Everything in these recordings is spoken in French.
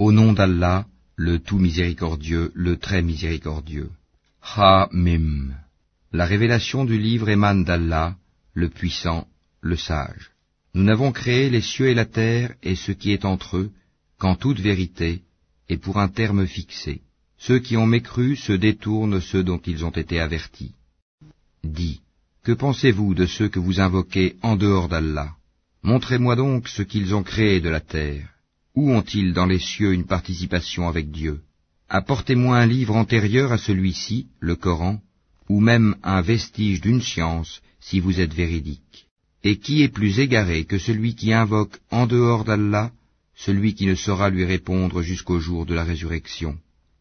Au nom d'Allah, le tout miséricordieux, le très miséricordieux. Ha-Mim. La révélation du livre émane d'Allah, le puissant, le sage. Nous n'avons créé les cieux et la terre et ce qui est entre eux, qu'en toute vérité, et pour un terme fixé. Ceux qui ont mécru se détournent ceux dont ils ont été avertis. Dis, que pensez-vous de ceux que vous invoquez en dehors d'Allah? Montrez-moi donc ce qu'ils ont créé de la terre. Où ont-ils dans les cieux une participation avec Dieu? Apportez-moi un livre antérieur à celui-ci, le Coran, ou même un vestige d'une science, si vous êtes véridique. Et qui est plus égaré que celui qui invoque en dehors d'Allah, celui qui ne saura lui répondre jusqu'au jour de la résurrection?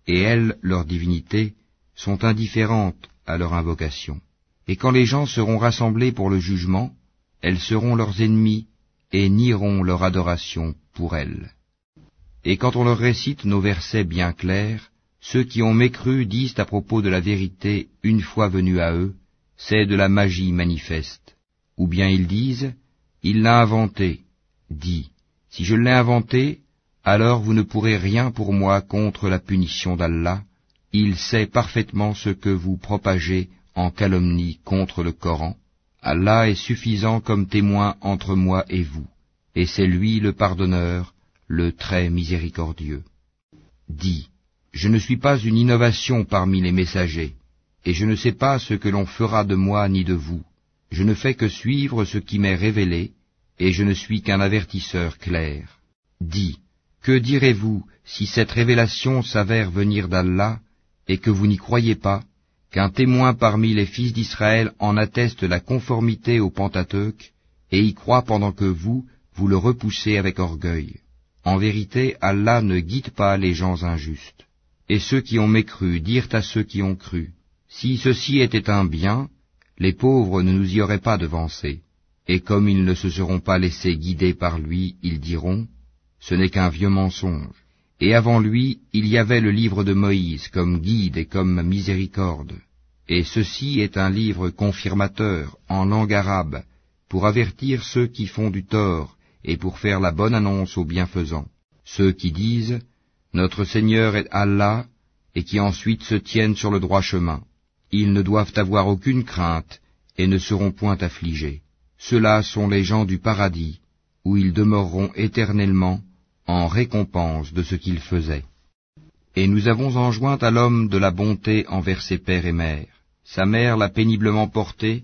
Et elles, leur divinité, sont indifférentes à leur invocation. Et quand les gens seront rassemblés pour le jugement, elles seront leurs ennemis et nieront leur adoration pour elles. Et quand on leur récite nos versets bien clairs, ceux qui ont mécru disent à propos de la vérité une fois venue à eux, c'est de la magie manifeste. Ou bien ils disent, il l'a inventé. Dis, si je l'ai inventé, alors vous ne pourrez rien pour moi contre la punition d'Allah. Il sait parfaitement ce que vous propagez en calomnie contre le Coran. Allah est suffisant comme témoin entre moi et vous, et c'est lui le pardonneur, le très miséricordieux. Dis, je ne suis pas une innovation parmi les messagers, et je ne sais pas ce que l'on fera de moi ni de vous. Je ne fais que suivre ce qui m'est révélé, et je ne suis qu'un avertisseur clair. Dis, que direz-vous si cette révélation s'avère venir d'Allah, et que vous n'y croyez pas, qu'un témoin parmi les fils d'Israël en atteste la conformité au Pentateuque, et y croit pendant que vous, vous le repoussez avec orgueil? En vérité, Allah ne guide pas les gens injustes. Et ceux qui ont mécru dirent à ceux qui ont cru, Si ceci était un bien, les pauvres ne nous y auraient pas devancés. Et comme ils ne se seront pas laissés guider par lui, ils diront, Ce n'est qu'un vieux mensonge. Et avant lui, il y avait le livre de Moïse comme guide et comme miséricorde. Et ceci est un livre confirmateur en langue arabe, pour avertir ceux qui font du tort et pour faire la bonne annonce aux bienfaisants. Ceux qui disent Notre Seigneur est Allah, et qui ensuite se tiennent sur le droit chemin. Ils ne doivent avoir aucune crainte et ne seront point affligés. Ceux-là sont les gens du paradis, où ils demeureront éternellement en récompense de ce qu'ils faisaient. Et nous avons enjoint à l'homme de la bonté envers ses pères et mères. Sa mère l'a péniblement porté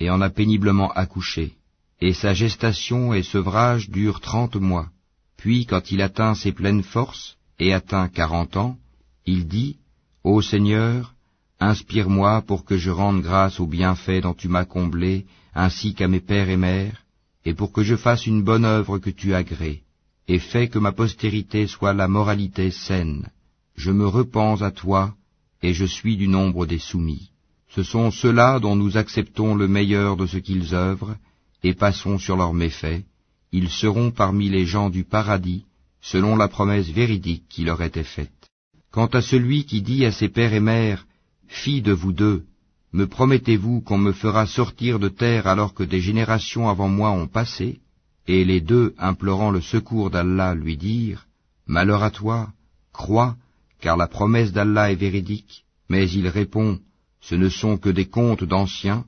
et en a péniblement accouché et sa gestation et sevrage durent trente mois. Puis, quand il atteint ses pleines forces, et atteint quarante ans, il dit, Ô Seigneur, inspire-moi pour que je rende grâce aux bienfaits dont tu m'as comblé, ainsi qu'à mes pères et mères, et pour que je fasse une bonne œuvre que tu agrées, et fais que ma postérité soit la moralité saine. Je me repens à toi, et je suis du nombre des soumis. Ce sont ceux-là dont nous acceptons le meilleur de ce qu'ils œuvrent, et passons sur leurs méfaits, ils seront parmi les gens du paradis, selon la promesse véridique qui leur était faite. Quant à celui qui dit à ses pères et mères, Fille de vous deux, me promettez-vous qu'on me fera sortir de terre alors que des générations avant moi ont passé? Et les deux, implorant le secours d'Allah, lui dirent, Malheur à toi, crois, car la promesse d'Allah est véridique. Mais il répond, Ce ne sont que des contes d'anciens,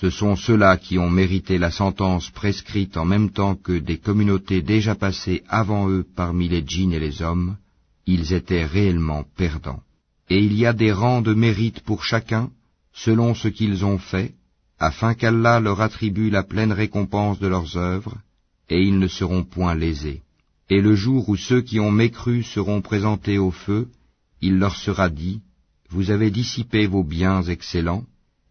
ce sont ceux-là qui ont mérité la sentence prescrite en même temps que des communautés déjà passées avant eux parmi les djinns et les hommes, ils étaient réellement perdants. Et il y a des rangs de mérite pour chacun, selon ce qu'ils ont fait, afin qu'Allah leur attribue la pleine récompense de leurs œuvres, et ils ne seront point lésés. Et le jour où ceux qui ont mécru seront présentés au feu, il leur sera dit, Vous avez dissipé vos biens excellents,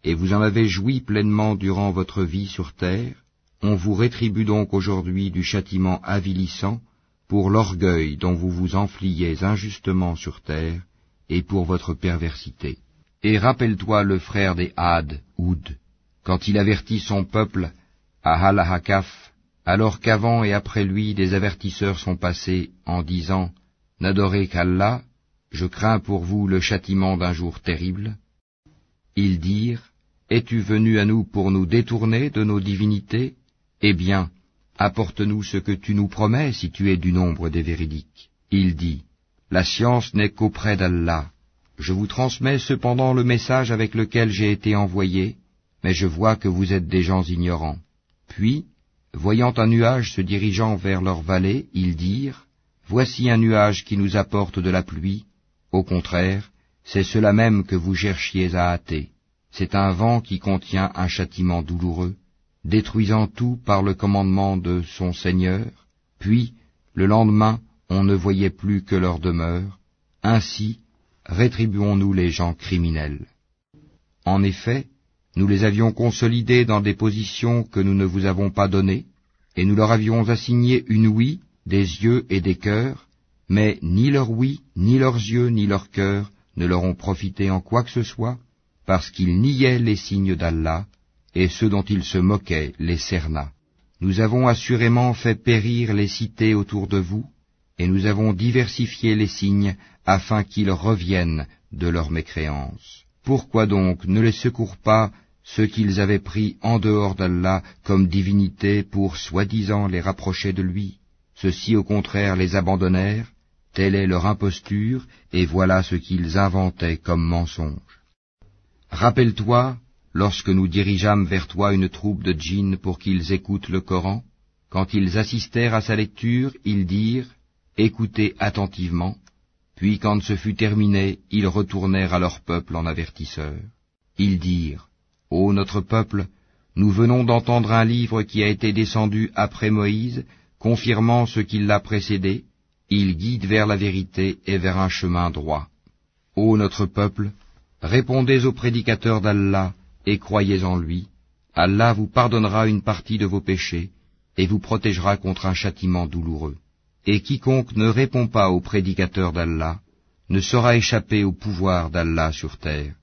et vous en avez joui pleinement durant votre vie sur terre, on vous rétribue donc aujourd'hui du châtiment avilissant pour l'orgueil dont vous vous enfliez injustement sur terre, et pour votre perversité. Et rappelle-toi le frère des Had, Oud, quand il avertit son peuple à Halahakaf, alors qu'avant et après lui des avertisseurs sont passés en disant N'adorez qu'Allah, je crains pour vous le châtiment d'un jour terrible. Ils dirent es-tu venu à nous pour nous détourner de nos divinités? Eh bien, apporte-nous ce que tu nous promets si tu es du nombre des véridiques. Il dit, La science n'est qu'auprès d'Allah. Je vous transmets cependant le message avec lequel j'ai été envoyé, mais je vois que vous êtes des gens ignorants. Puis, voyant un nuage se dirigeant vers leur vallée, ils dirent, Voici un nuage qui nous apporte de la pluie. Au contraire, c'est cela même que vous cherchiez à hâter. C'est un vent qui contient un châtiment douloureux, détruisant tout par le commandement de son Seigneur, puis, le lendemain, on ne voyait plus que leur demeure. Ainsi, rétribuons-nous les gens criminels. En effet, nous les avions consolidés dans des positions que nous ne vous avons pas données, et nous leur avions assigné une ouïe, des yeux et des cœurs, mais ni leur ouïe, ni leurs yeux, ni leurs cœurs ne leur ont profité en quoi que ce soit, parce qu'ils niaient les signes d'Allah, et ceux dont ils se moquaient les cerna. Nous avons assurément fait périr les cités autour de vous, et nous avons diversifié les signes afin qu'ils reviennent de leur mécréance. Pourquoi donc ne les secourent pas ceux qu'ils avaient pris en dehors d'Allah comme divinité pour soi-disant les rapprocher de lui? Ceux-ci au contraire les abandonnèrent, telle est leur imposture, et voilà ce qu'ils inventaient comme mensonge. Rappelle-toi, lorsque nous dirigeâmes vers toi une troupe de djinns pour qu'ils écoutent le Coran, quand ils assistèrent à sa lecture, ils dirent, Écoutez attentivement, puis quand ce fut terminé, ils retournèrent à leur peuple en avertisseurs. Ils dirent, Ô notre peuple, nous venons d'entendre un livre qui a été descendu après Moïse, confirmant ce qui l'a précédé, il guide vers la vérité et vers un chemin droit. Ô notre peuple, répondez aux prédicateurs d'Allah et croyez en lui. Allah vous pardonnera une partie de vos péchés et vous protégera contre un châtiment douloureux. Et quiconque ne répond pas aux prédicateurs d'Allah ne saura échapper au pouvoir d'Allah sur terre,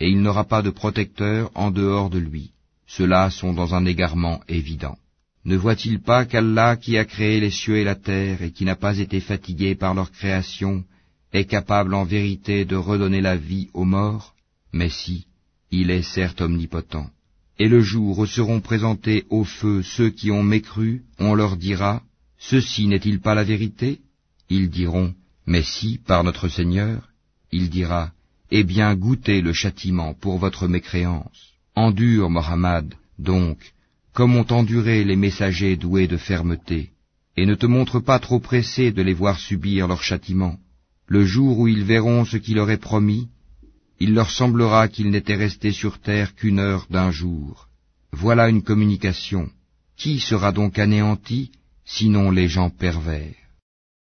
et il n'aura pas de protecteur en dehors de lui. Ceux-là sont dans un égarement évident. Ne voit-il pas qu'Allah qui a créé les cieux et la terre et qui n'a pas été fatigué par leur création est capable en vérité de redonner la vie aux morts? Mais si, il est certes omnipotent. Et le jour où seront présentés au feu ceux qui ont mécru, on leur dira, Ceci n'est-il pas la vérité? Ils diront, Mais si, par notre Seigneur. Il dira, Eh bien, goûtez le châtiment pour votre mécréance. Endure, Mohammed, donc, comme ont enduré les messagers doués de fermeté, et ne te montre pas trop pressé de les voir subir leur châtiment. Le jour où ils verront ce qui leur est promis, il leur semblera qu'ils n'étaient restés sur terre qu'une heure d'un jour. Voilà une communication. Qui sera donc anéanti, sinon les gens pervers?